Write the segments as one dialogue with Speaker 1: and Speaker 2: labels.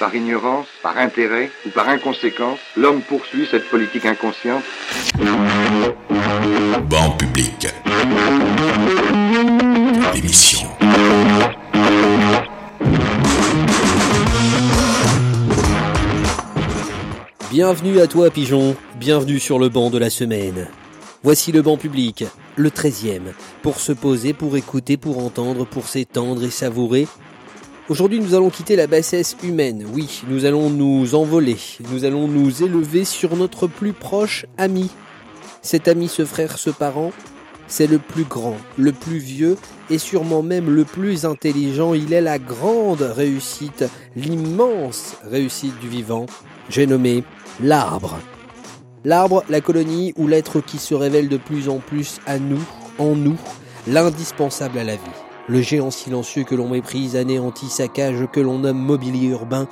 Speaker 1: Par ignorance, par intérêt ou par inconséquence, l'homme poursuit cette politique inconsciente.
Speaker 2: Banc public. Émission.
Speaker 3: Bienvenue à toi, pigeon. Bienvenue sur le banc de la semaine. Voici le banc public, le 13e, pour se poser, pour écouter, pour entendre, pour s'étendre et savourer. Aujourd'hui, nous allons quitter la bassesse humaine. Oui, nous allons nous envoler. Nous allons nous élever sur notre plus proche ami. Cet ami, ce frère, ce parent, c'est le plus grand, le plus vieux et sûrement même le plus intelligent. Il est la grande réussite, l'immense réussite du vivant. J'ai nommé l'arbre. L'arbre, la colonie ou l'être qui se révèle de plus en plus à nous, en nous, l'indispensable à la vie. Le géant silencieux que l'on méprise, anéantit sa cage que l'on nomme mobilier urbain,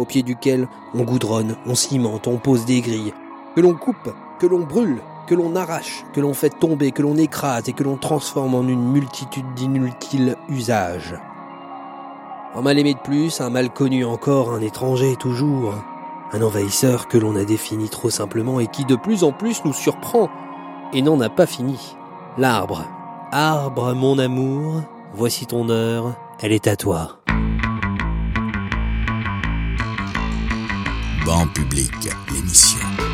Speaker 3: au pied duquel on goudronne, on cimente, on pose des grilles, que l'on coupe, que l'on brûle, que l'on arrache, que l'on fait tomber, que l'on écrase et que l'on transforme en une multitude d'inutiles usages. Un mal aimé de plus, un mal connu encore, un étranger toujours, un envahisseur que l'on a défini trop simplement et qui de plus en plus nous surprend et n'en a pas fini. L'arbre. Arbre, mon amour, voici ton heure, elle est à toi.
Speaker 2: Banc public. L'émission.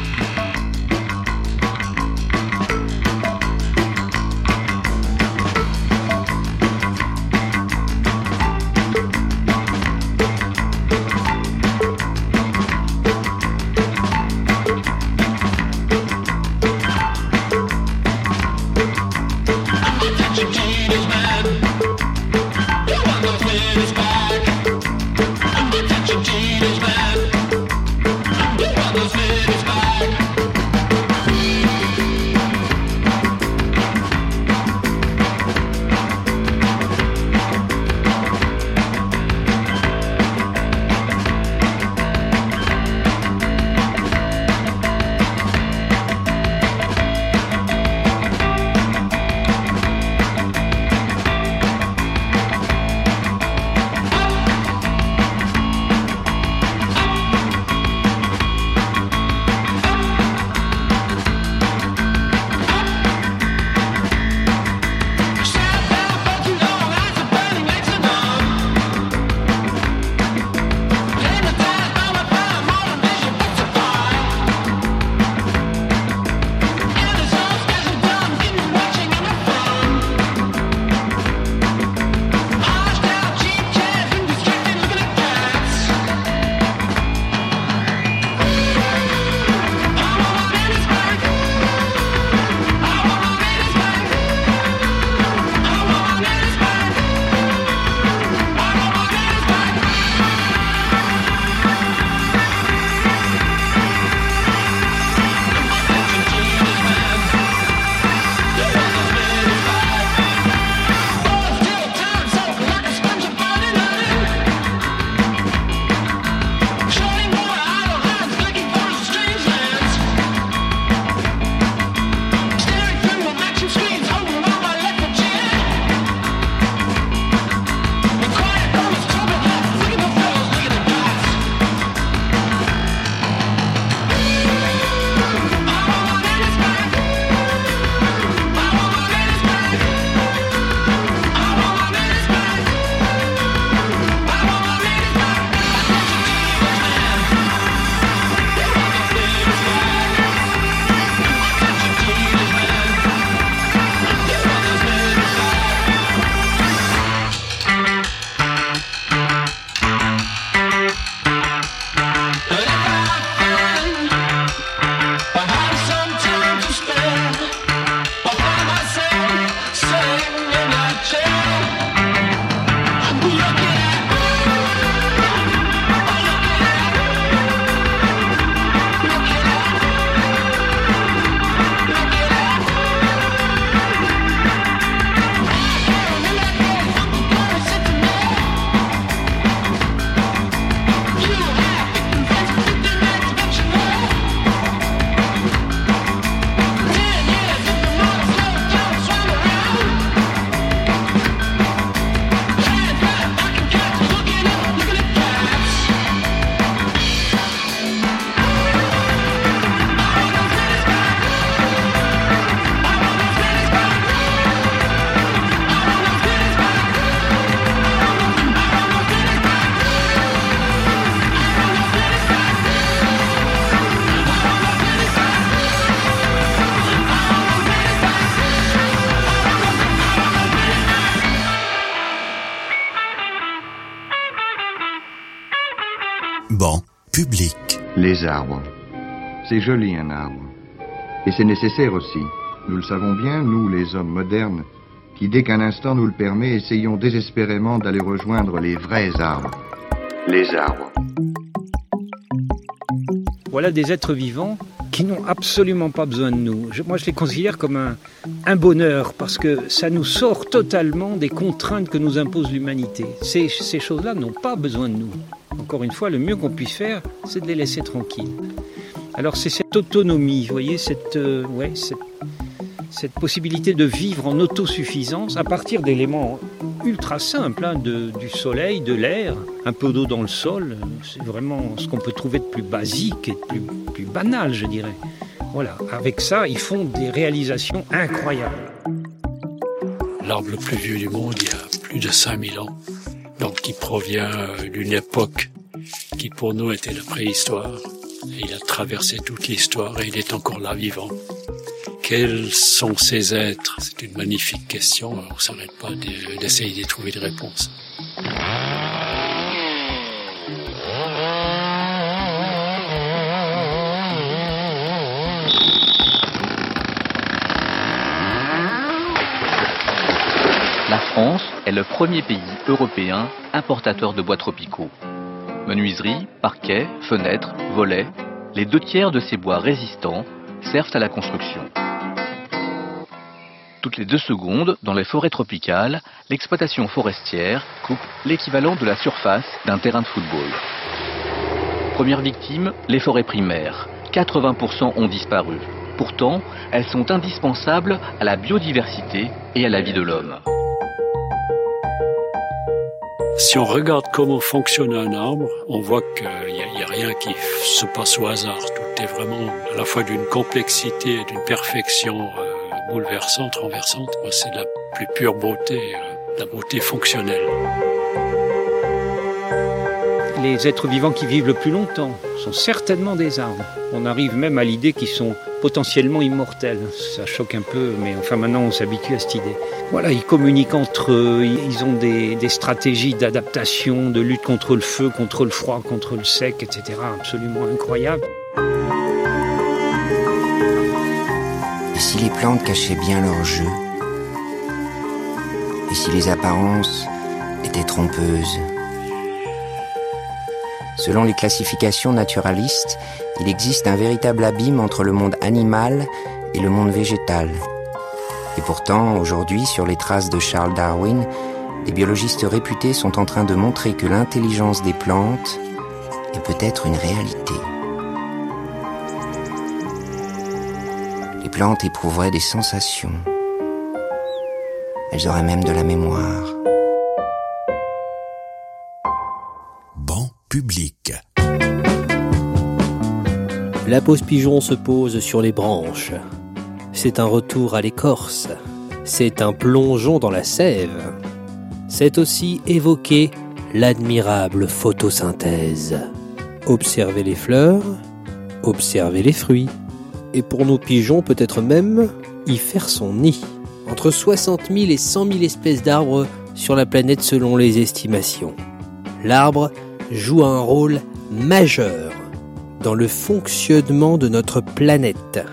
Speaker 1: Les arbres. C'est joli un arbre. Et c'est nécessaire aussi. Nous le savons bien, nous les hommes modernes, qui dès qu'un instant nous le permet, essayons désespérément d'aller rejoindre les vrais arbres. Les arbres.
Speaker 4: Voilà des êtres vivants qui n'ont absolument pas besoin de nous. moi, je les considère comme un, bonheur parce que ça nous sort totalement des contraintes que nous impose l'humanité. Ces, ces choses-là n'ont pas besoin de nous. Encore une fois, le mieux qu'on puisse faire, c'est de les laisser tranquilles. Alors c'est cette autonomie, vous voyez, cette, euh, ouais, cette, possibilité de vivre en autosuffisance à partir d'éléments ultra simples, hein, de, du soleil, de l'air, un peu d'eau dans le sol. C'est vraiment ce qu'on peut trouver de plus basique et de plus, banal, je dirais. Voilà, avec ça, ils font des réalisations incroyables.
Speaker 5: L'arbre le plus vieux du monde, il y a plus de 5000 ans, donc qui provient euh, d'une époque qui pour nous était la préhistoire. Il a traversé toute l'histoire et il est encore là vivant. Quels sont ces êtres? C'est une magnifique question. On ne s'arrête pas d'essayer de trouver des réponses.
Speaker 6: La France est le premier pays européen importateur de bois tropicaux. Menuiseries, parquets, fenêtres, volets, les deux tiers de ces bois résistants servent à la construction. Toutes les deux secondes, dans les forêts tropicales, l'exploitation forestière coupe l'équivalent de la surface d'un terrain de football. Première victime, les forêts primaires. 80% ont disparu. Pourtant, elles sont indispensables à la biodiversité et à la vie de l'homme.
Speaker 5: Si on regarde comment fonctionne un arbre, on voit qu'il n'y a, rien qui se passe au hasard. Tout est vraiment à la fois d'une complexité et d'une perfection euh, bouleversante, renversante. C'est la plus pure beauté, euh, la beauté fonctionnelle.
Speaker 4: Les êtres vivants qui vivent le plus longtemps sont certainement des arbres. On arrive même à l'idée qu'ils sont potentiellement immortels. Ça choque un peu, mais enfin maintenant on s'habitue à cette idée. Voilà, ils communiquent entre eux, ils ont des, stratégies d'adaptation, de lutte contre le feu, contre le froid, contre le sec, etc. Absolument incroyables.
Speaker 7: Et si les plantes cachaient bien leur jeu Et si les apparences étaient trompeuses Selon les classifications naturalistes, il existe un véritable abîme entre le monde animal et le monde végétal. Et pourtant, aujourd'hui, sur les traces de Charles Darwin, les biologistes réputés sont en train de montrer que l'intelligence des plantes est peut-être une réalité. Les plantes éprouveraient des sensations. Elles auraient même de la mémoire.
Speaker 2: Banc public.
Speaker 3: La pause pigeon se pose sur les branches. C'est un retour à l'écorce. C'est un plongeon dans la sève. C'est aussi évoquer l'admirable photosynthèse. Observer les fleurs, observer les fruits. Et pour nos pigeons, peut-être même y faire son nid. Entre 60 000 et 100 000 espèces d'arbres sur la planète selon les estimations. L'arbre joue un rôle majeur dans le fonctionnement de notre planète,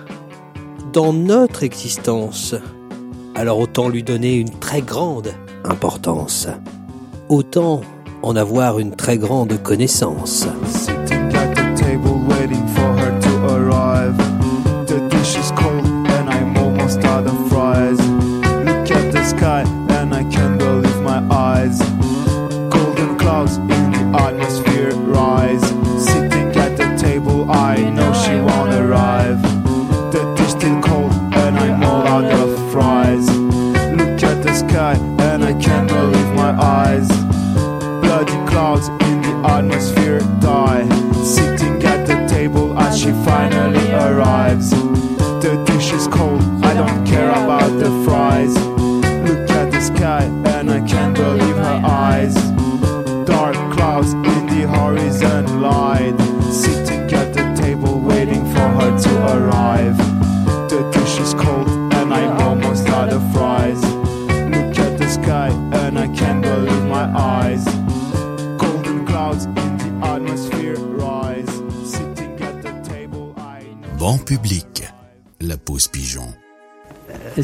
Speaker 3: dans notre existence. Alors autant lui donner une très grande importance. Autant en avoir une très grande connaissance.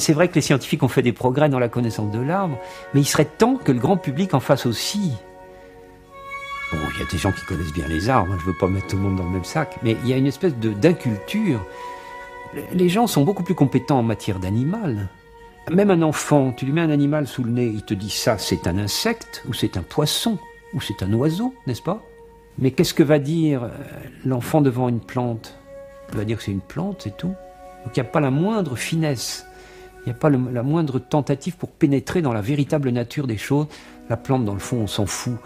Speaker 8: C'est vrai que les scientifiques ont fait des progrès dans la connaissance de l'arbre, mais il serait temps que le grand public en fasse aussi. Bon, il y a des gens qui connaissent bien les arbres, hein, je ne veux pas mettre tout le monde dans le même sac, mais il y a une espèce d'inculture. Les gens sont beaucoup plus compétents en matière d'animal. Même un enfant, tu lui mets un animal sous le nez, il te dit ça, c'est un insecte, ou c'est un poisson, ou c'est un oiseau, n'est-ce pas? Mais qu'est-ce que va dire euh, l'enfant devant une plante? Il va dire que c'est une plante, c'est tout. Donc il n'y a pas la moindre finesse, il n'y a pas la moindre tentative pour pénétrer dans la véritable nature des choses. La plante, dans le fond, on s'en fout.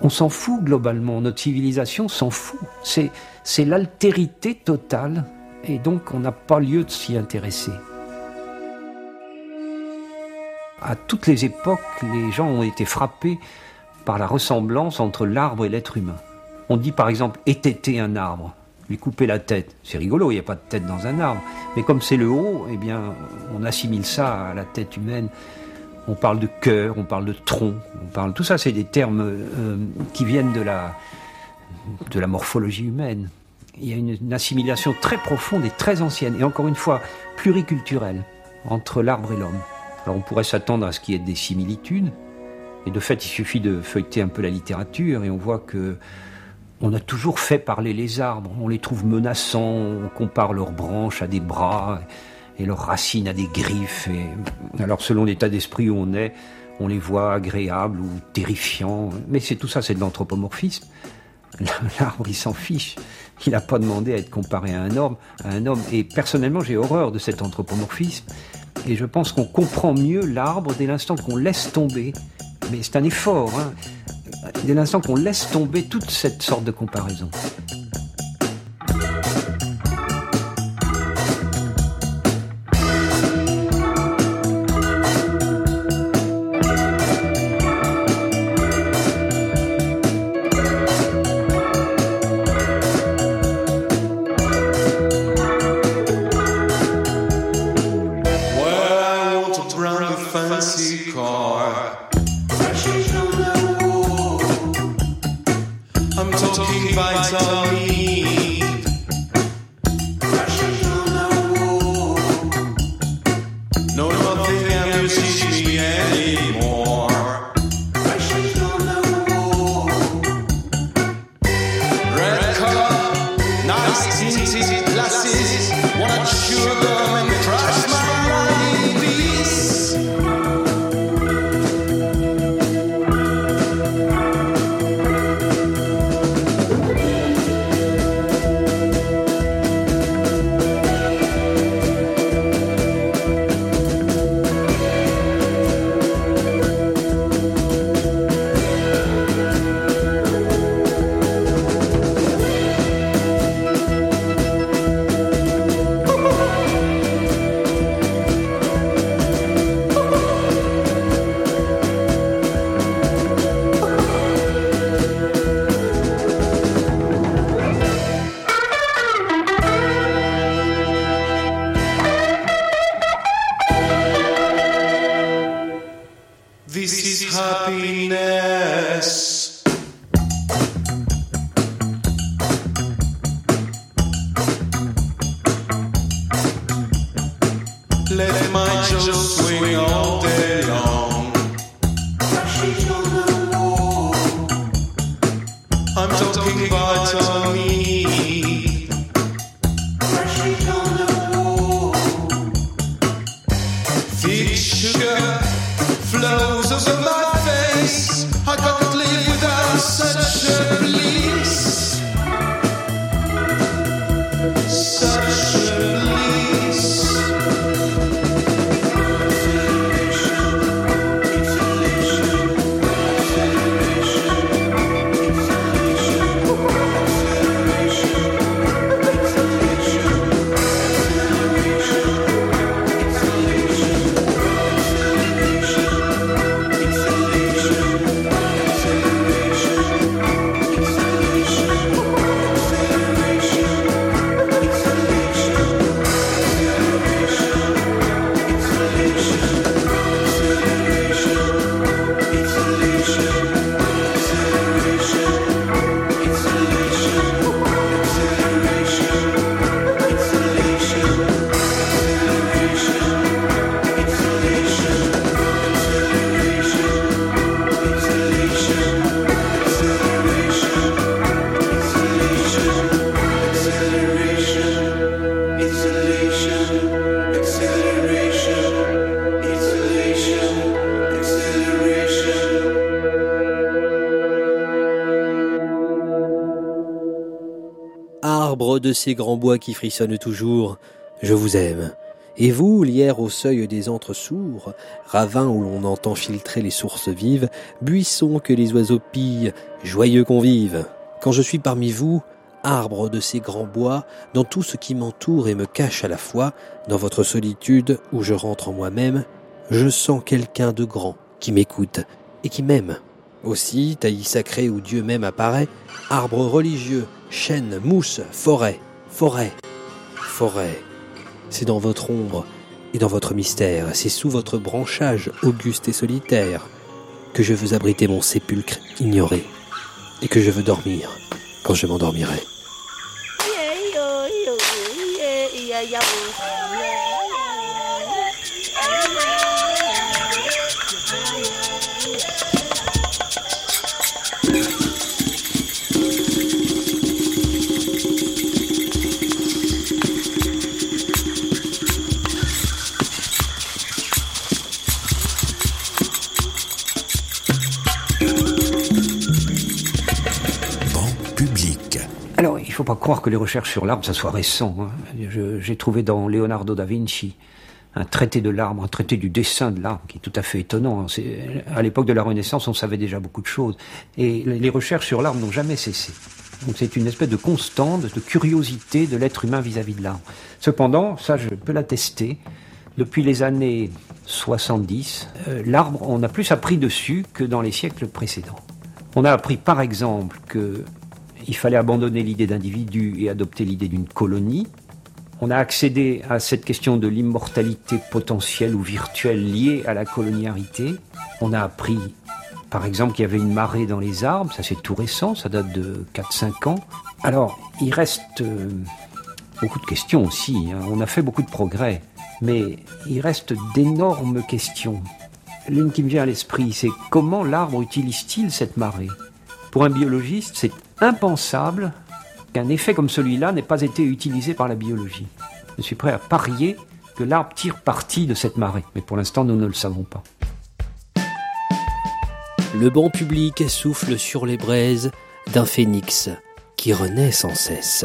Speaker 8: On s'en fout globalement, notre civilisation s'en fout. C'est, l'altérité totale, et donc on n'a pas lieu de s'y intéresser. À toutes les époques, les gens ont été frappés par la ressemblance entre l'arbre et l'être humain. On dit par exemple étêter un arbre, lui couper la tête. C'est rigolo, il n'y a pas de tête dans un arbre. Mais comme c'est le haut, eh bien, on assimile ça à la tête humaine. On parle de cœur, on parle de tronc, on parle. Tout ça, c'est des termes euh, qui viennent de la, de la morphologie humaine. Il y a une, une assimilation très profonde et très ancienne, et encore une fois, pluriculturelle, entre l'arbre et l'homme. Alors on pourrait s'attendre à ce qu'il y ait des similitudes, et de fait il suffit de feuilleter un peu la littérature et on voit que on a toujours fait parler les arbres, on les trouve menaçants, on compare leurs branches à des bras et leurs racines à des griffes. Et alors selon l'état d'esprit où on est, on les voit agréables ou terrifiants. Mais c'est tout ça, c'est de l'anthropomorphisme. L'arbre, il s'en fiche. Il n'a pas demandé à être comparé à un homme, à un homme. Et personnellement, j'ai horreur de cet anthropomorphisme. Et je pense qu'on comprend mieux l'arbre dès l'instant qu'on laisse tomber. Mais c'est un effort, hein, dès l'instant qu'on laisse tomber toute cette sorte de comparaison.
Speaker 3: De ces grands bois qui frissonnent toujours, je vous aime. Et vous, lierre au seuil des antres sourds, ravin où l'on entend filtrer les sources vives, buissons que les oiseaux pillent, joyeux convives. Quand je suis parmi vous, arbre de ces grands bois, dans tout ce qui m'entoure et me cache à la fois, dans votre solitude où je rentre en moi-même, je sens quelqu'un de grand qui m'écoute et qui m'aime. Aussi, taillis sacré où Dieu même apparaît, arbre religieux, chêne, mousse, forêt, forêt, forêt. C'est dans votre ombre et dans votre mystère, c'est sous votre branchage auguste et solitaire que je veux abriter mon sépulcre ignoré et que je veux dormir quand je m'endormirai.
Speaker 8: Faut pas croire que les recherches sur l'arbre, ça soit récent. Hein. J'ai trouvé dans Leonardo da Vinci un traité de l'arbre, un traité du dessin de l'arbre, qui est tout à fait étonnant. À l'époque de la Renaissance, on savait déjà beaucoup de choses. Et les recherches sur l'arbre n'ont jamais cessé. Donc c'est une espèce de constante, de curiosité de l'être humain vis-à-vis de l'arbre. Cependant, ça je peux l'attester, depuis les années 70, euh, l'arbre, on a plus appris dessus que dans les siècles précédents. On a appris par exemple que il fallait abandonner l'idée d'individu et adopter l'idée d'une colonie. On a accédé à cette question de l'immortalité potentielle ou virtuelle liée à la coloniarité. On a appris, par exemple, qu'il y avait une marée dans les arbres, ça c'est tout récent, ça date de 4-5 ans. Alors, il reste euh, beaucoup de questions aussi, hein. on a fait beaucoup de progrès, mais il reste d'énormes questions. L'une qui me vient à l'esprit, c'est comment l'arbre utilise-t-il cette marée? Pour un biologiste, c'est impensable qu'un effet comme celui-là n'ait pas été utilisé par la biologie. Je suis prêt à parier que l'arbre tire parti de cette marée, mais pour l'instant nous ne le savons pas.
Speaker 3: Le banc public souffle sur les braises d'un phénix qui renaît sans cesse.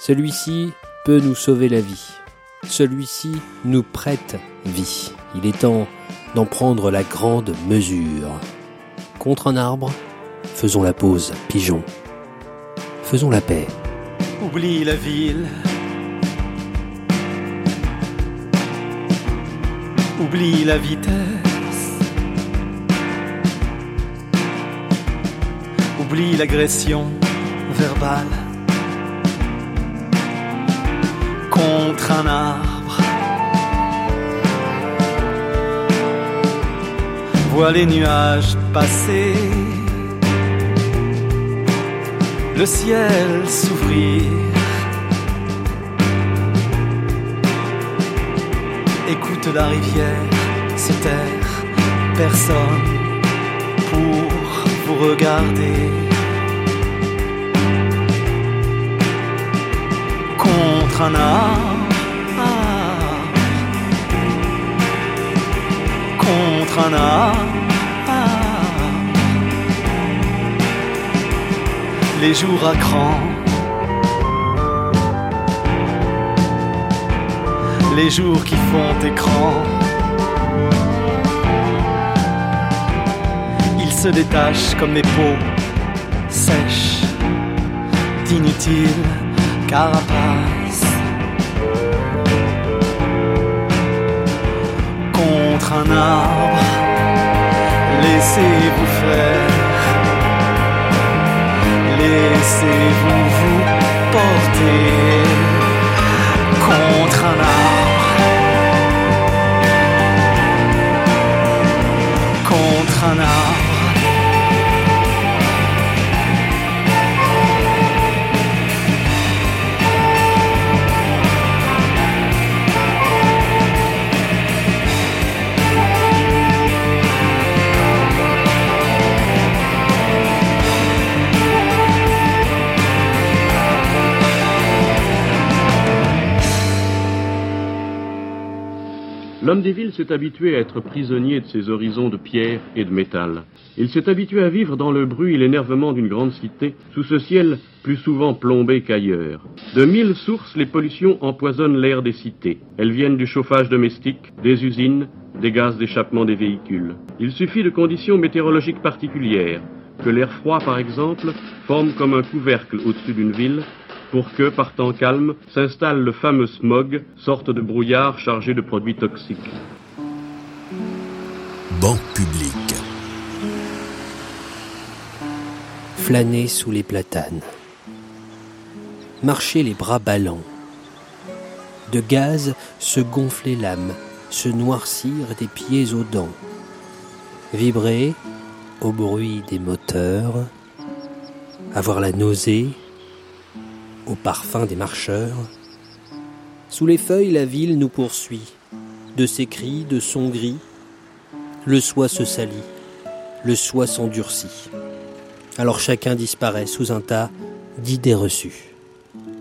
Speaker 3: Celui-ci peut nous sauver la vie. Celui-ci nous prête vie. Il est temps d'en prendre la grande mesure. Contre un arbre, faisons la pause, pigeon. Faisons la paix.
Speaker 9: Oublie la ville. Oublie la vitesse. Oublie l'agression verbale. Contre un arbre. Vois les nuages passer le ciel s'ouvrir. Écoute la rivière se taire, personne pour vous regarder. Contre un arbre, contre un arbre. Les jours à cran. Les jours qui font écran. Ils se détachent comme des peaux sèches d'inutiles carapaces. Contre un arbre, laissez-vous faire laissez-vous vous porter contre un arbre,
Speaker 10: L'homme des villes s'est habitué à être prisonnier de ses horizons de pierre et de métal. Il s'est habitué à vivre dans le bruit et l'énervement d'une grande cité, sous ce ciel plus souvent plombé qu'ailleurs. De mille sources, les pollutions empoisonnent l'air des cités. Elles viennent du chauffage domestique, des usines, des gaz d'échappement des véhicules. Il suffit de conditions météorologiques particulières, que l'air froid par exemple forme comme un couvercle au-dessus d'une ville, pour que, par temps calme, s'installe le fameux smog, sorte de brouillard chargé de produits toxiques.
Speaker 11: Banque publique.
Speaker 3: Flâner sous les platanes. Marcher les bras ballants. De gaz se gonfler l'âme, se noircir des pieds aux dents. Vibrer au bruit des moteurs. Avoir la nausée au parfum des marcheurs. Sous les feuilles, la ville nous poursuit. De ses cris, de son gris, le soie se salit, le soie s'endurcit. Alors chacun disparaît sous un tas d'idées reçues.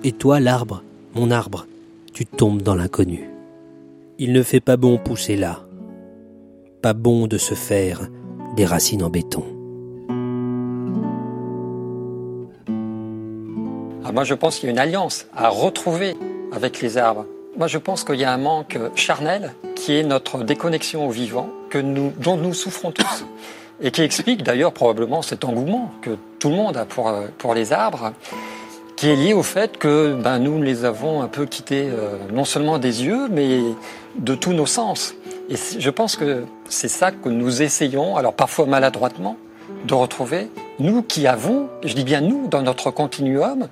Speaker 3: Et toi, l'arbre, mon arbre, tu tombes dans l'inconnu. Il ne fait pas bon pousser là, pas bon de se faire des racines en béton.
Speaker 12: Ah, moi, je pense qu'il y a une alliance à retrouver avec les arbres. Moi, je pense qu'il y a un manque charnel qui est notre déconnexion au vivant, que nous, dont nous souffrons tous, et qui explique d'ailleurs probablement cet engouement que tout le monde a pour, pour les arbres, qui est lié au fait que ben, nous les avons un peu quittés euh, non seulement des yeux, mais de tous nos sens. Et je pense que c'est ça que nous essayons, alors parfois maladroitement, de retrouver, nous qui avons, je dis bien nous, dans notre continuum,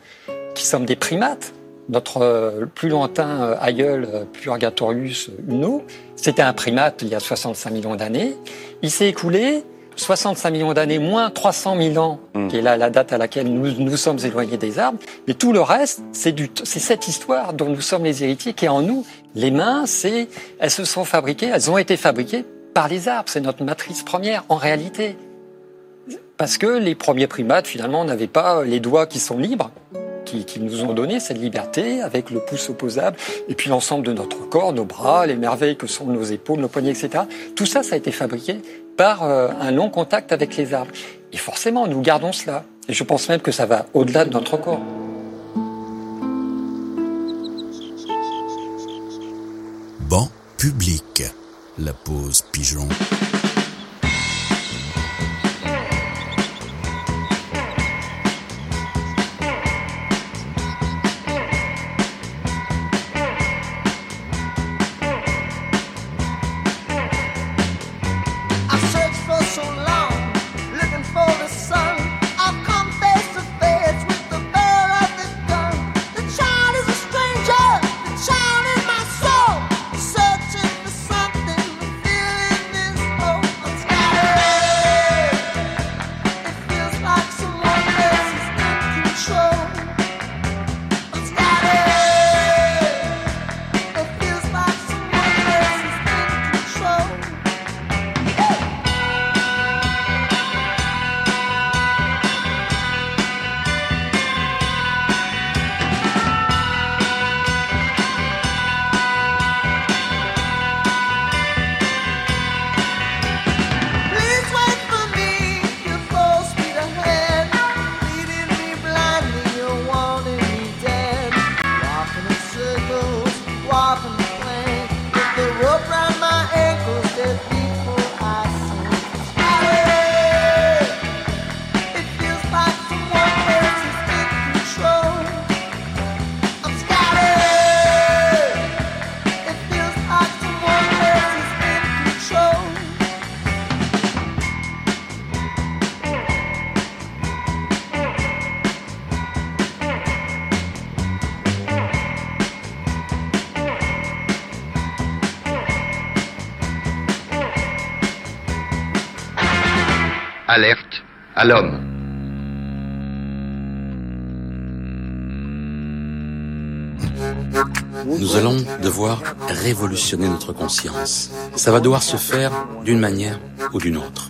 Speaker 12: qui sommes des primates, notre euh, plus lointain euh, aïeul, euh, Purgatorius Uno, c'était un primate il y a 65 millions d'années. Il s'est écoulé 65 millions d'années moins 300 000 ans, qui est la, la date à laquelle nous nous sommes éloignés des arbres. Mais tout le reste, c'est du, c'est cette histoire dont nous sommes les héritiers qui est en nous. Les mains, c'est, elles se sont fabriquées, elles ont été fabriquées par les arbres. C'est notre matrice première en réalité. Parce que les premiers primates, finalement, n'avaient pas les doigts qui sont libres, qui, nous ont donné cette liberté avec le pouce opposable, et puis l'ensemble de notre corps, nos bras, les merveilles que sont nos épaules, nos poignets, etc. Tout ça, ça a été fabriqué par euh, un long contact avec les arbres. Et forcément, nous gardons cela. Et je pense même que ça va au-delà de notre corps.
Speaker 11: Banc public. La pause pigeon.
Speaker 1: À l'homme.
Speaker 13: Nous allons devoir révolutionner notre conscience. Ça va devoir se faire d'une manière ou d'une autre.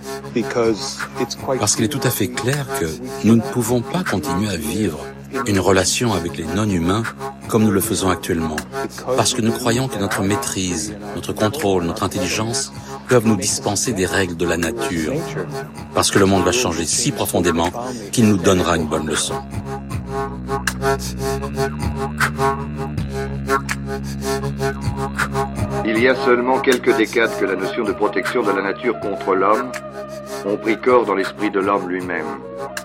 Speaker 13: Parce qu'il est tout à fait clair que nous ne pouvons pas continuer à vivre une relation avec les non-humains comme comme nous le faisons actuellement, parce que nous croyons que notre maîtrise, notre contrôle, notre intelligence peuvent nous dispenser des règles de la nature, parce que le monde va changer si profondément qu'il nous donnera une bonne leçon.
Speaker 1: Il y a seulement quelques décades que la notion de protection de la nature contre l'homme ont pris corps dans l'esprit de l'homme lui-même.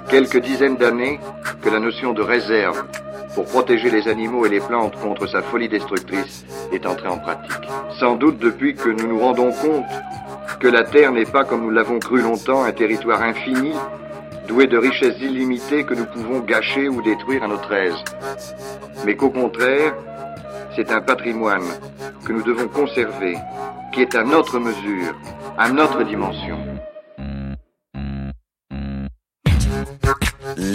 Speaker 1: Quelques dizaines d'années que la notion de réserve pour protéger les animaux et les plantes contre sa folie destructrice est entrée en pratique. Sans doute depuis que nous nous rendons compte que la Terre n'est pas, comme nous l'avons cru longtemps, un territoire infini, doué de richesses illimitées que nous pouvons gâcher ou détruire à notre aise, mais qu'au contraire, c'est un patrimoine que nous devons conserver, qui est à notre mesure, à notre dimension.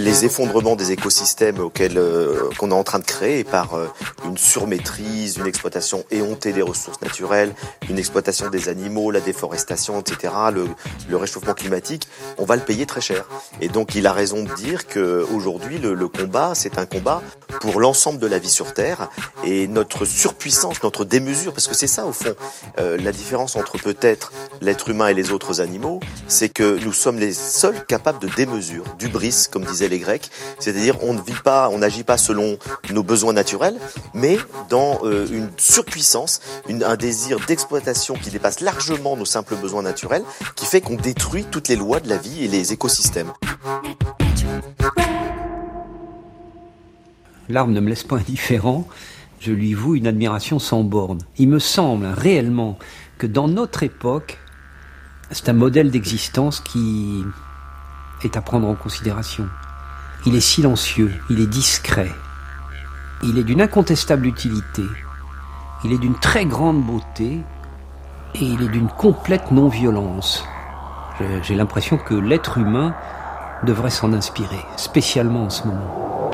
Speaker 14: Les effondrements des écosystèmes auxquels euh, qu'on est en train de créer par euh, une surmaîtrise, une exploitation éhontée des ressources naturelles, une exploitation des animaux, la déforestation, etc., le, le réchauffement climatique, on va le payer très cher. Et donc il a raison de dire que aujourd'hui le, le combat, c'est un combat pour l'ensemble de la vie sur Terre et notre surpuissance, notre démesure, parce que c'est ça au fond euh, la différence entre peut-être l'être humain et les autres animaux, c'est que nous sommes les seuls capables de démesure, du bris, comme disaient les C'est-à-dire on ne vit pas, on n'agit pas selon nos besoins naturels, mais dans euh, une surpuissance, un désir d'exploitation qui dépasse largement nos simples besoins naturels, qui fait qu'on détruit toutes les lois de la vie et les écosystèmes.
Speaker 8: L'arbre ne me laisse pas indifférent. Je lui voue une admiration sans borne. Il me semble réellement que dans notre époque, c'est un modèle d'existence qui est à prendre en considération. Il est silencieux, il est discret, il est d'une incontestable utilité, il est d'une très grande beauté et il est d'une complète non-violence. J'ai l'impression que l'être humain devrait s'en inspirer, spécialement en ce moment.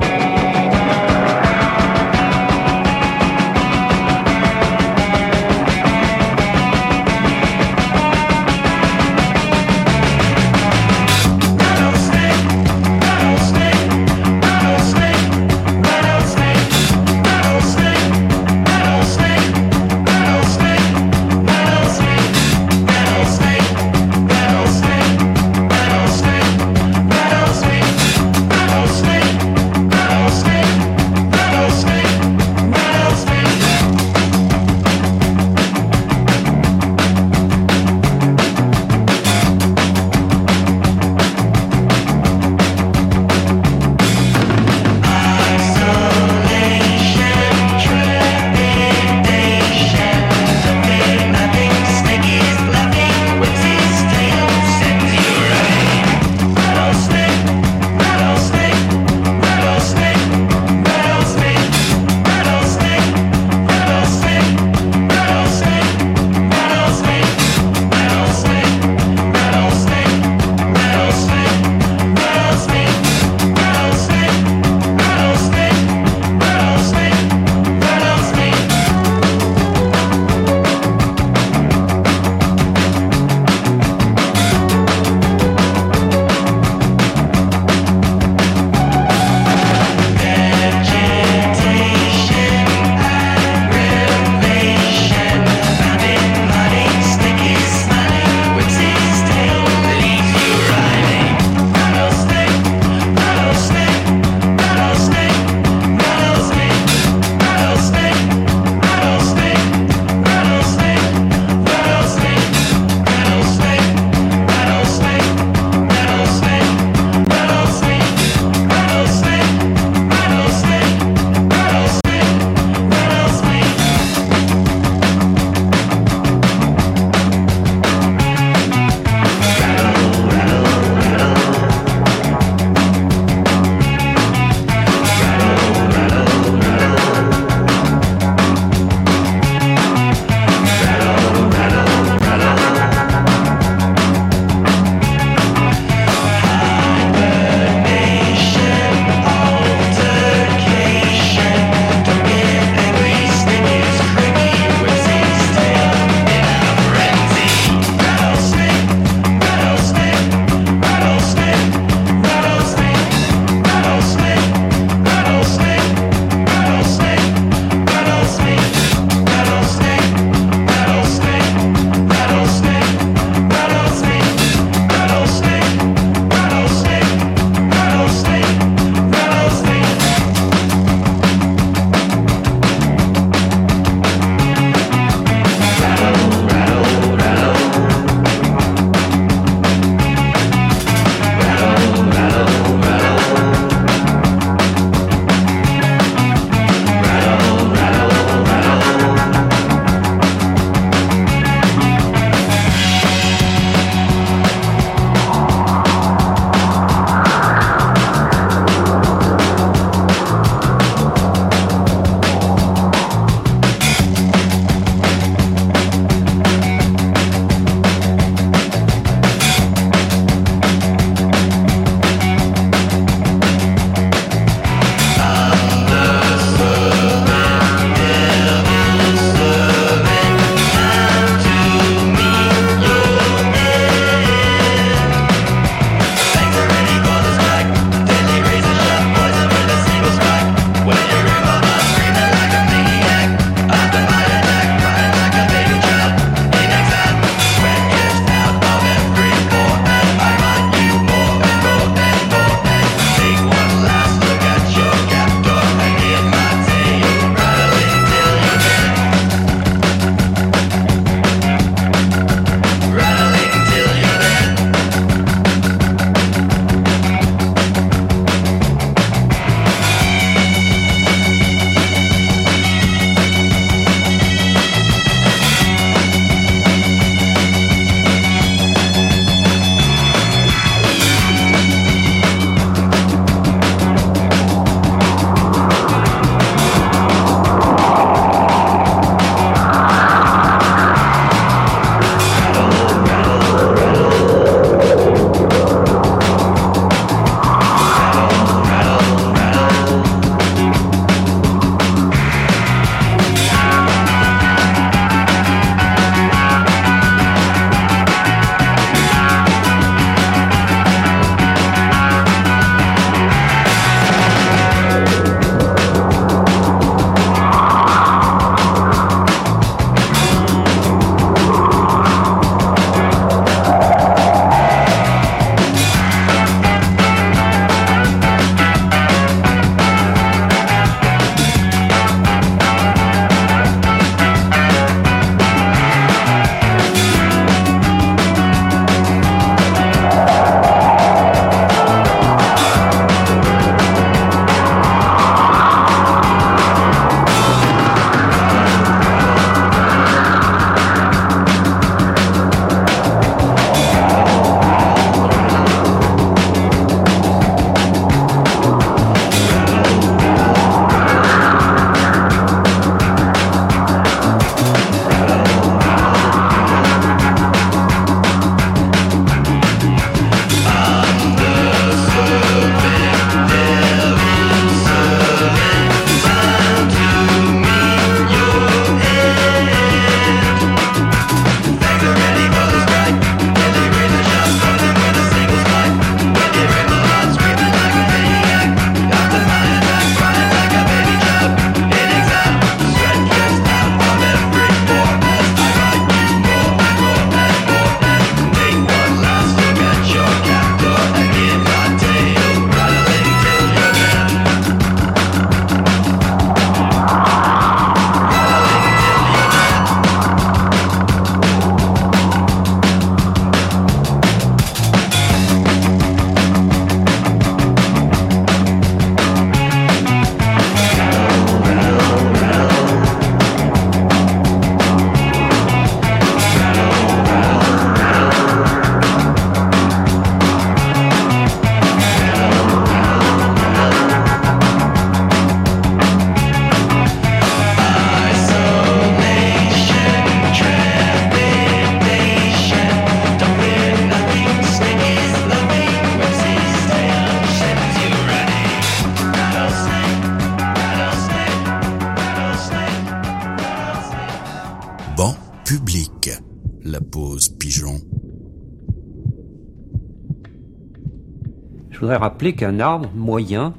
Speaker 8: Rappeler qu'un arbre moyen,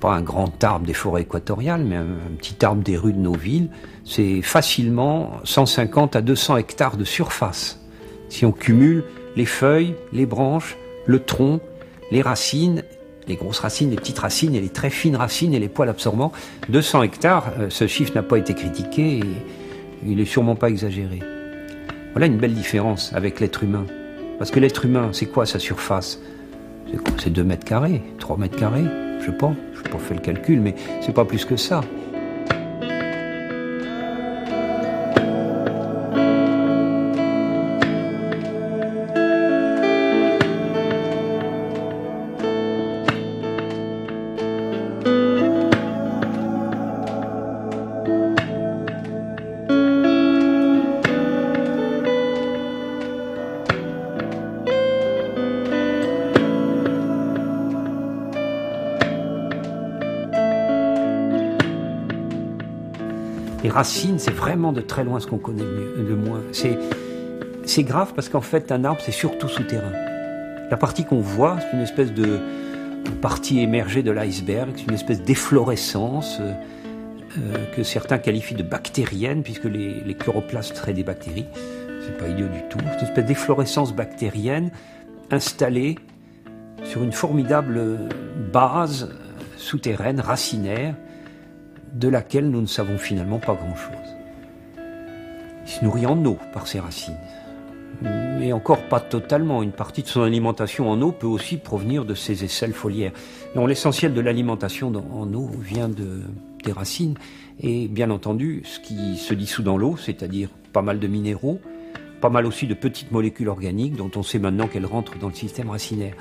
Speaker 8: pas un grand arbre des forêts équatoriales, mais un, un petit arbre des rues de nos villes, c'est facilement 150 à 200 hectares de surface. Si on cumule les feuilles, les branches, le tronc, les racines, les grosses racines, les petites racines et les très fines racines et les poils absorbants, 200 hectares, euh, ce chiffre n'a pas été critiqué et il est sûrement pas exagéré. Voilà une belle différence avec l'être humain. Parce que l'être humain, c'est quoi sa surface? C'est quoi C'est 2 mètres carrés, 3 mètres carrés, je pas, je n'ai pas fait le calcul, mais c'est pas plus que ça. Racines, c'est vraiment de très loin ce qu'on connaît le, moins. C'est, c'est grave parce qu'en fait, un arbre, c'est surtout souterrain. La partie qu'on voit, c'est une espèce de partie émergée de l'iceberg, c'est une espèce d'efflorescence euh, euh, que certains qualifient de bactérienne, puisque les, les chloroplastes seraient des bactéries. C'est pas idiot du tout. C'est une espèce d'efflorescence bactérienne installée sur une formidable base souterraine, racinaire, de laquelle nous ne savons finalement pas grand-chose. Il se nourrit en eau par ses racines, mais encore pas totalement. Une partie de son alimentation en eau peut aussi provenir de ses aisselles foliaires. Non, l'essentiel de l'alimentation en eau vient de, des racines, et bien entendu, ce qui se dissout dans l'eau, c'est-à-dire pas mal de minéraux, pas mal aussi de petites molécules organiques dont on sait maintenant qu'elles rentrent dans le système racinaire.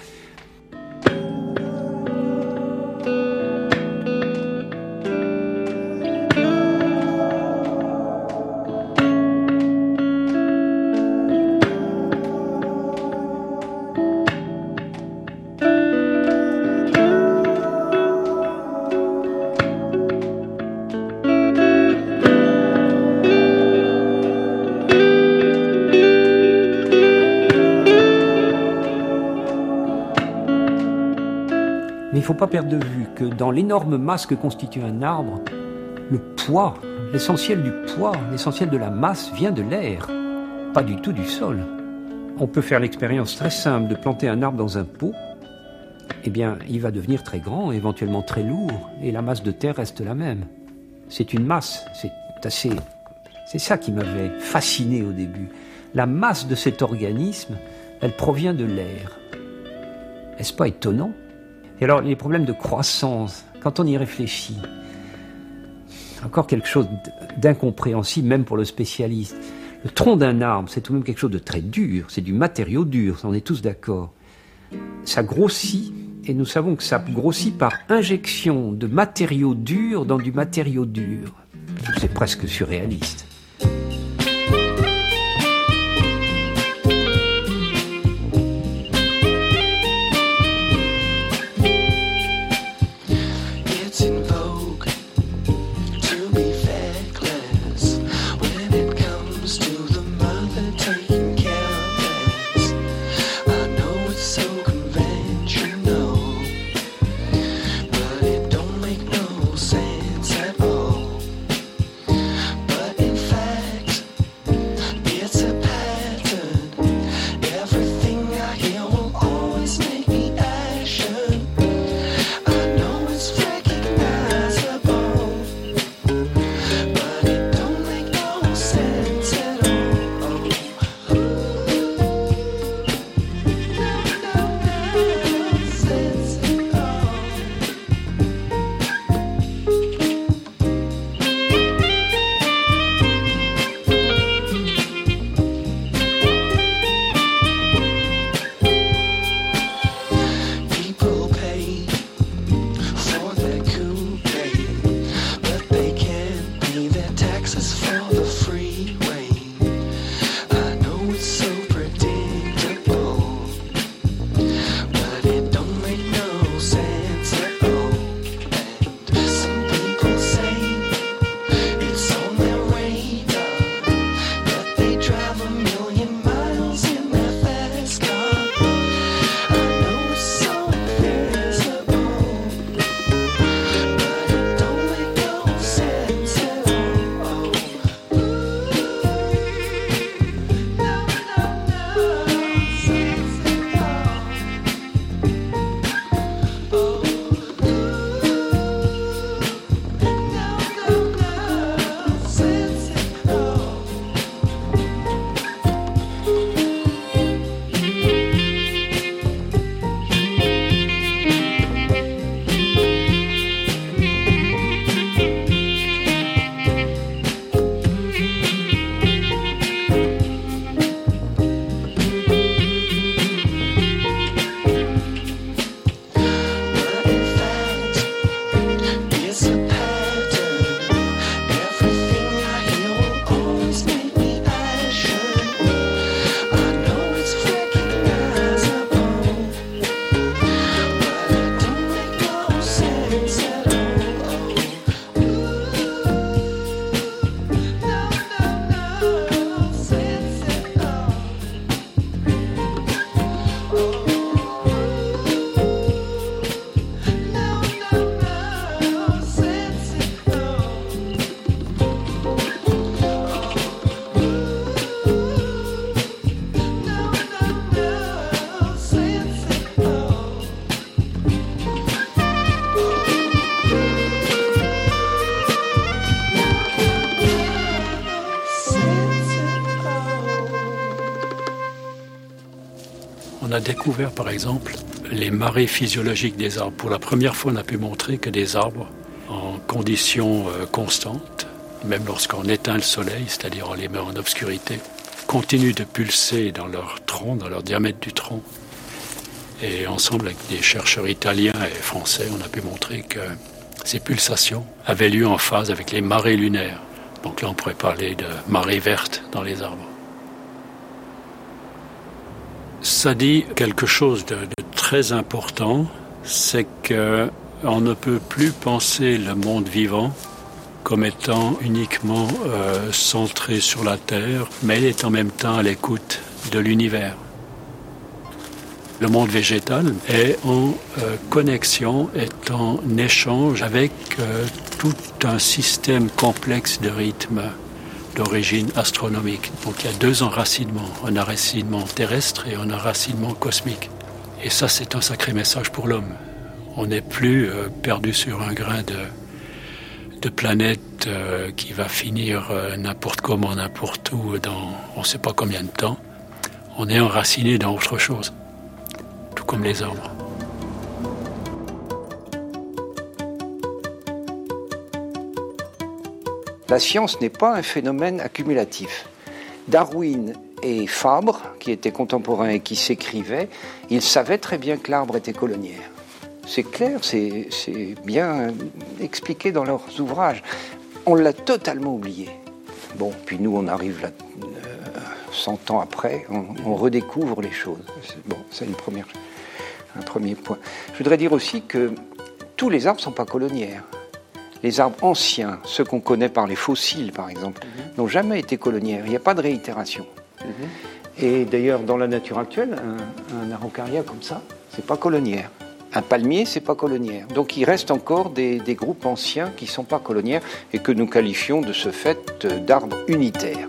Speaker 8: Pas perdre de vue que dans l'énorme masse que constitue un arbre, le poids, l'essentiel du poids, l'essentiel de la masse vient de l'air, pas du tout du sol. On peut faire l'expérience très simple de planter un arbre dans un pot. Eh bien, il va devenir très grand, éventuellement très lourd, et la masse de terre reste la même. C'est une masse, c'est assez. C'est ça qui m'avait fasciné au début. La masse de cet organisme, elle provient de l'air. Est-ce pas étonnant et alors, les problèmes de croissance, quand on y réfléchit, encore quelque chose d'incompréhensible, même pour le spécialiste. Le tronc d'un arbre, c'est tout de même quelque chose de très dur, c'est du matériau dur, on est tous d'accord. Ça grossit, et nous savons que ça grossit par injection de matériaux durs dans du matériau dur. C'est presque surréaliste.
Speaker 5: Découvert par exemple les marées physiologiques des arbres. Pour la première fois, on a pu montrer que des arbres en conditions euh, constantes, même lorsqu'on éteint le soleil, c'est-à-dire on les met en obscurité, continuent de pulser dans leur tronc, dans leur diamètre du tronc. Et ensemble, avec des chercheurs italiens et français, on a pu montrer que ces pulsations avaient lieu en phase avec les marées lunaires. Donc là, on pourrait parler de marée verte dans les arbres. Ça dit quelque chose de, très important, c'est que on ne peut plus penser le monde vivant comme étant uniquement euh, centré sur la Terre, mais il est en même temps à l'écoute de l'univers. Le monde végétal est en euh, connexion, est en échange avec euh, tout un système complexe de rythmes d'origine astronomique. Donc il y a deux enracinements, un enracinement terrestre et un enracinement cosmique. Et ça, c'est un sacré message pour l'homme. On n'est plus euh, perdu sur un grain de, de planète euh, qui va finir euh, n'importe comment, n'importe où, dans on ne sait pas combien de temps. On est enraciné dans autre chose, tout comme les arbres.
Speaker 15: La science n'est pas un phénomène accumulatif. Darwin et Fabre, qui étaient contemporains et qui s'écrivaient, ils savaient très bien que l'arbre était coloniaire. C'est clair, c'est bien expliqué dans leurs ouvrages. On l'a totalement oublié. Bon, puis nous, on arrive là, euh, 100 ans après, on, on redécouvre les choses. Bon, c'est une première, un premier point. Je voudrais dire aussi que tous les arbres ne sont pas coloniaires. Les arbres anciens, ceux qu'on connaît par les fossiles par exemple, n'ont jamais été coloniaires. Il n'y a pas de réitération. Et d'ailleurs, dans la nature actuelle, un, un araucaria comme ça, c'est pas coloniaire. Un palmier, c'est pas coloniaire. Donc il reste encore des, des groupes anciens qui sont pas coloniaires et que nous qualifions de ce fait euh, d'arbres unitaires.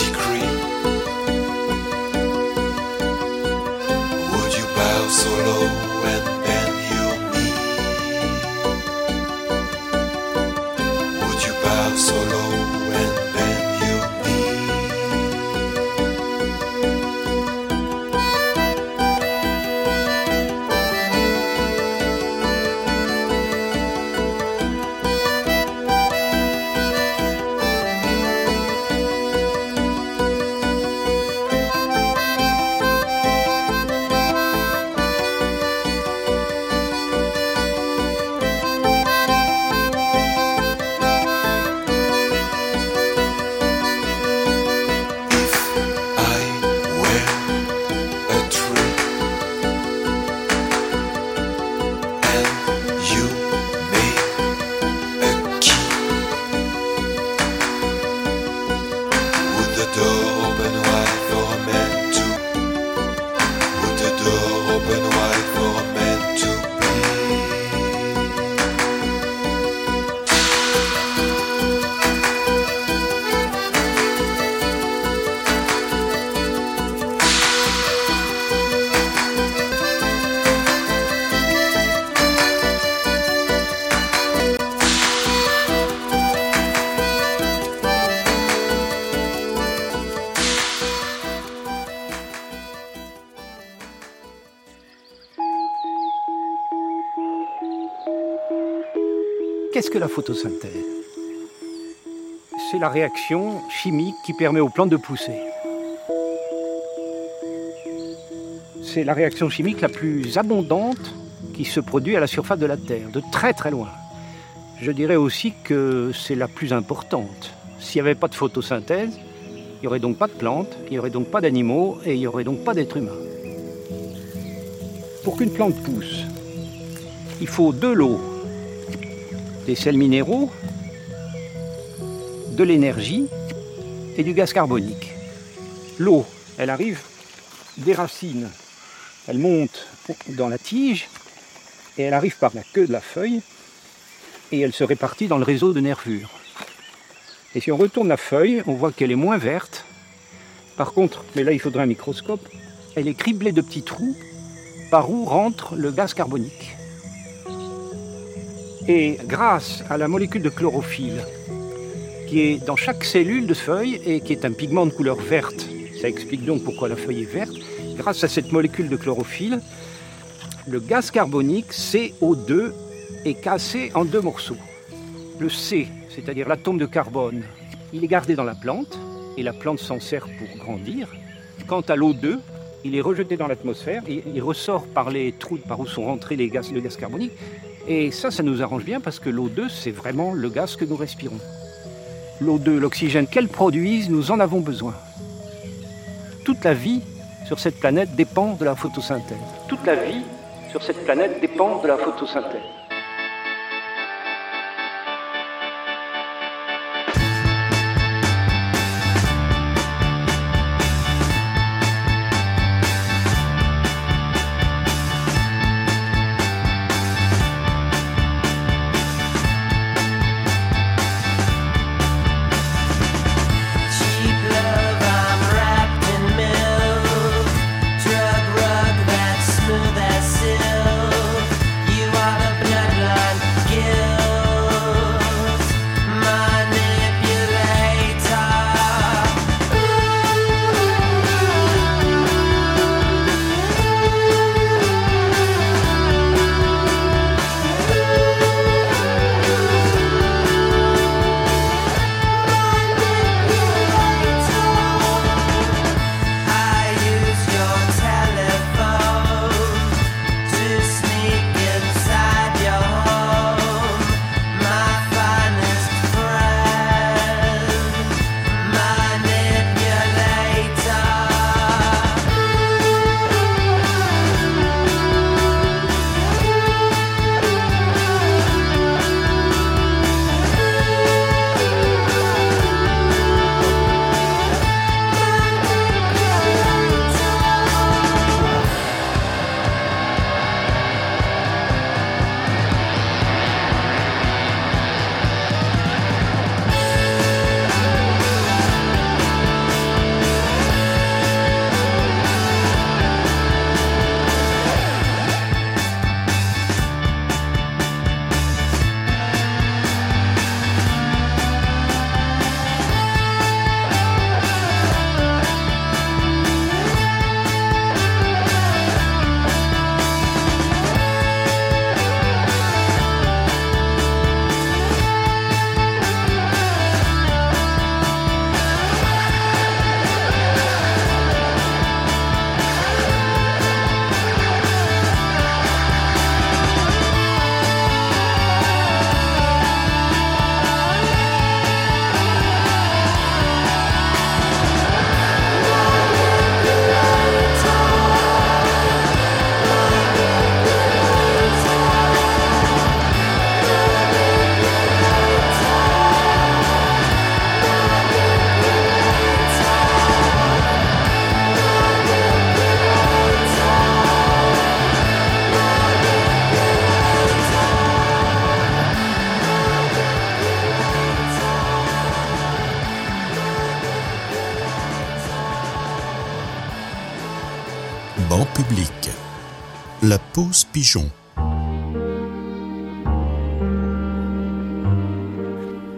Speaker 16: Decree, would you bow so low and
Speaker 4: la photosynthèse C'est la réaction chimique qui permet aux plantes de pousser. C'est la réaction chimique la plus abondante qui se produit à la surface de la Terre, de très très loin. Je dirais aussi que c'est la plus importante. S'il n'y avait pas de photosynthèse, il n'y aurait donc pas de plantes, il n'y aurait donc pas d'animaux et il n'y aurait donc pas d'êtres humains. Pour qu'une plante pousse, il faut de l'eau, des sels minéraux, de l'énergie et du gaz carbonique. L'eau, elle arrive des racines, elle monte dans la tige et elle arrive par la queue de la feuille et elle se répartit dans le réseau de nervures. Et si on retourne la feuille, on voit qu'elle est moins verte. Par contre, mais là il faudrait un microscope, elle est criblée de petits trous par où rentre le gaz carbonique. Et grâce à la molécule de chlorophylle, qui est dans chaque cellule de feuille et qui est un pigment de couleur verte, ça explique donc pourquoi la feuille est verte, grâce à cette molécule de chlorophylle, le gaz carbonique CO2 est cassé en deux morceaux. Le C, c'est-à-dire l'atome de carbone, il est gardé dans la plante et la plante s'en sert pour grandir. Quant à l'O2, il est rejeté dans l'atmosphère il ressort par les trous par où sont rentrés les gaz, le gaz carbonique. Et ça, ça nous arrange bien parce que l'O2, c'est vraiment le gaz que nous respirons. L'O2, l'oxygène qu'elle produise, nous en avons besoin. Toute la vie sur cette planète dépend de la photosynthèse. Toute la vie sur cette planète dépend de la photosynthèse.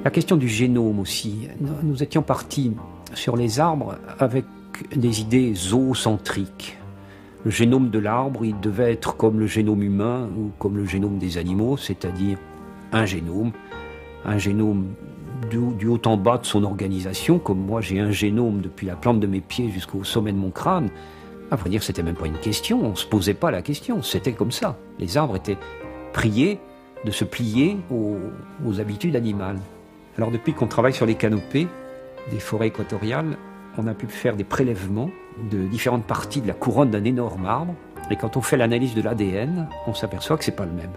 Speaker 8: La
Speaker 4: question du génome aussi. Nous- étions partis sur les arbres avec des idées zoocentriques. Le génome de l'arbre, il devait être comme le génome humain ou comme le génome des animaux, c'est-à-dire
Speaker 8: un génome, un génome du haut en bas de son organisation, comme moi j'ai un génome depuis la plante de mes pieds jusqu'au sommet de mon crâne. À vrai dire, c'était même pas une question, on se posait pas la question, c'était comme ça. Les arbres étaient priés de se plier aux, habitudes animales. Alors depuis qu'on travaille sur les canopées des forêts équatoriales, on a pu faire des prélèvements de différentes parties de la couronne d'un énorme arbre. Et quand on fait l'analyse de l'ADN, on s'aperçoit que c'est pas le même.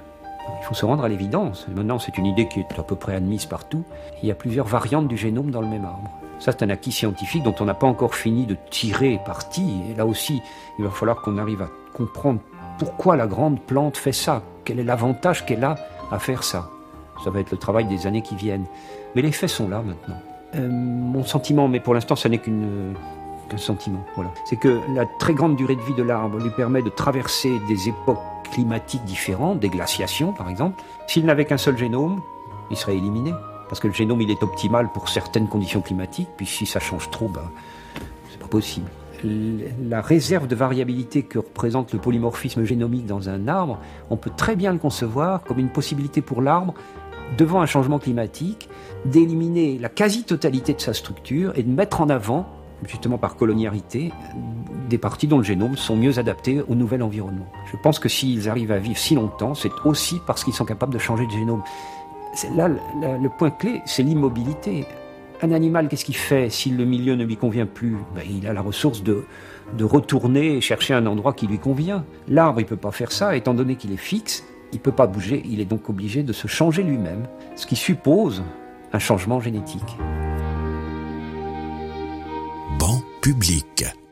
Speaker 8: Il faut se rendre à l'évidence. Maintenant, c'est une idée qui est à peu près admise partout. Il y a plusieurs variantes du génome dans le même arbre. Ça, c'est un acquis scientifique dont on n'a pas encore fini de tirer parti. Et là aussi, il va falloir qu'on arrive à comprendre pourquoi la grande plante fait ça. Quel est l'avantage qu'elle a à faire ça. Ça va être le travail des années qui viennent. Mais les faits sont là maintenant. Euh, mon sentiment, mais pour l'instant, ce n'est qu'une qu'un sentiment. Voilà. C'est que la très grande durée de vie de l'arbre lui permet de traverser des époques climatiques différentes, des glaciations par exemple. S'il n'avait qu'un seul génome, il serait éliminé. Parce que le génome, il est optimal pour certaines conditions climatiques, puis si ça change trop, ben, c'est pas possible. La réserve de variabilité que représente le polymorphisme génomique dans un arbre, on peut très bien le concevoir comme une possibilité pour l'arbre, devant un changement climatique, d'éliminer la quasi-totalité de sa structure et de mettre en avant, justement par coloniarité, des parties dont le génome sont mieux adaptées au nouvel environnement. Je pense que s'ils arrivent à vivre si longtemps, c'est aussi parce qu'ils sont capables de changer de génome. Là le, point clé, c'est l'immobilité. Un animal, qu'est-ce qu'il fait si le milieu ne lui convient plus? Ben, Il a la ressource de, retourner et chercher un endroit qui lui convient. L'arbre, il peut pas faire ça, étant donné qu'il est fixe, il peut pas bouger, il est donc obligé de se changer lui-même, ce qui suppose un changement génétique.
Speaker 2: Public.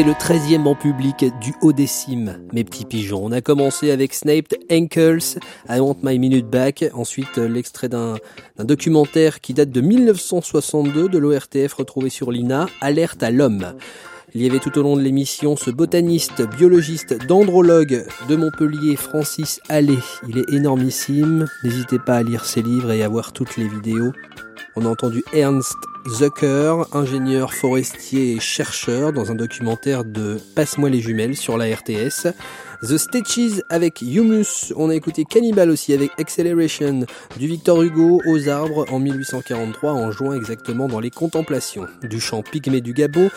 Speaker 3: Le 13e en public du haut des cimes, mes petits pigeons. On a commencé avec Snaped Ankles, I Want My Minute Back. Ensuite, euh, l'extrait d'un d'un documentaire qui date de 1962 de l'ORTF retrouvé sur l'INA, Alerte à l'homme. Il y avait tout au long de l'émission ce botaniste, biologiste, dendrologue de Montpellier, Francis Allais. Il est énormissime. N'hésitez pas à lire ses livres et à voir toutes les vidéos. On a entendu Ernst Zucker, ingénieur forestier et chercheur, dans un documentaire de Passe-moi les jumelles sur la RTS. The Stitches avec Humus. On a écouté Cannibal aussi avec Acceleration. Du Victor Hugo aux arbres en 1843 en juin exactement dans les contemplations. Du chant pygmée du Gabon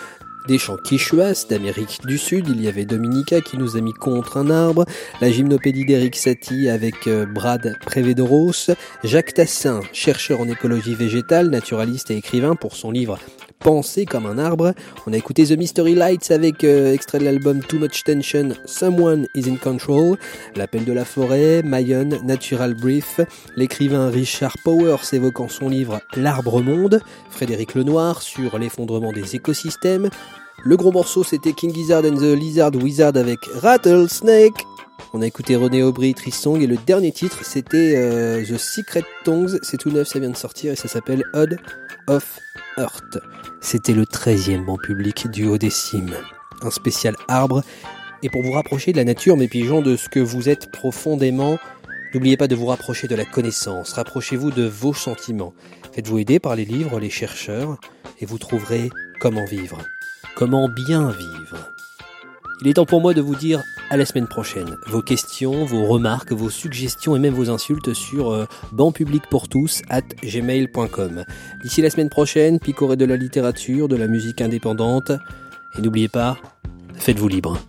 Speaker 3: des chants quichuas d'Amérique du Sud, il y avait Dominica qui nous a mis contre un arbre, la gymnopédie d'Eric Satie avec euh, Brad Prévedoros, Jacques Tassin, chercheur en écologie végétale, naturaliste et écrivain pour son livre Penser comme un arbre. On a écouté The Mystery Lights avec euh, extrait de l'album Too Much Tension, Someone is in Control, L'appel de la forêt, Mayon, Natural Brief, l'écrivain Richard Powers évoquant son livre L'arbre monde, Frédéric Lenoir sur l'effondrement des écosystèmes. Le gros morceau c'était King Gizzard and the Lizard Wizard avec Rattlesnake. On a écouté René Aubry, Tristong et le dernier titre c'était euh, The Secret Tongues, c'est tout neuf, ça vient de sortir et ça s'appelle Odd of Earth. C'était le 13e banc public du Haut des Cimes, un spécial arbre. Et pour vous rapprocher de la nature, mes pigeons, de ce que vous êtes profondément, n'oubliez pas de vous rapprocher de la connaissance, rapprochez-vous de vos sentiments. Faites-vous aider par les livres, les chercheurs, et vous trouverez comment vivre, comment bien vivre. Il est temps pour moi de vous dire à la semaine prochaine. Vos questions, vos remarques, vos suggestions et même vos insultes sur euh, banpublicpourtous at gmail.com. D'ici la semaine prochaine, picorez de la littérature, de la musique indépendante. Et n'oubliez pas, faites-vous libre.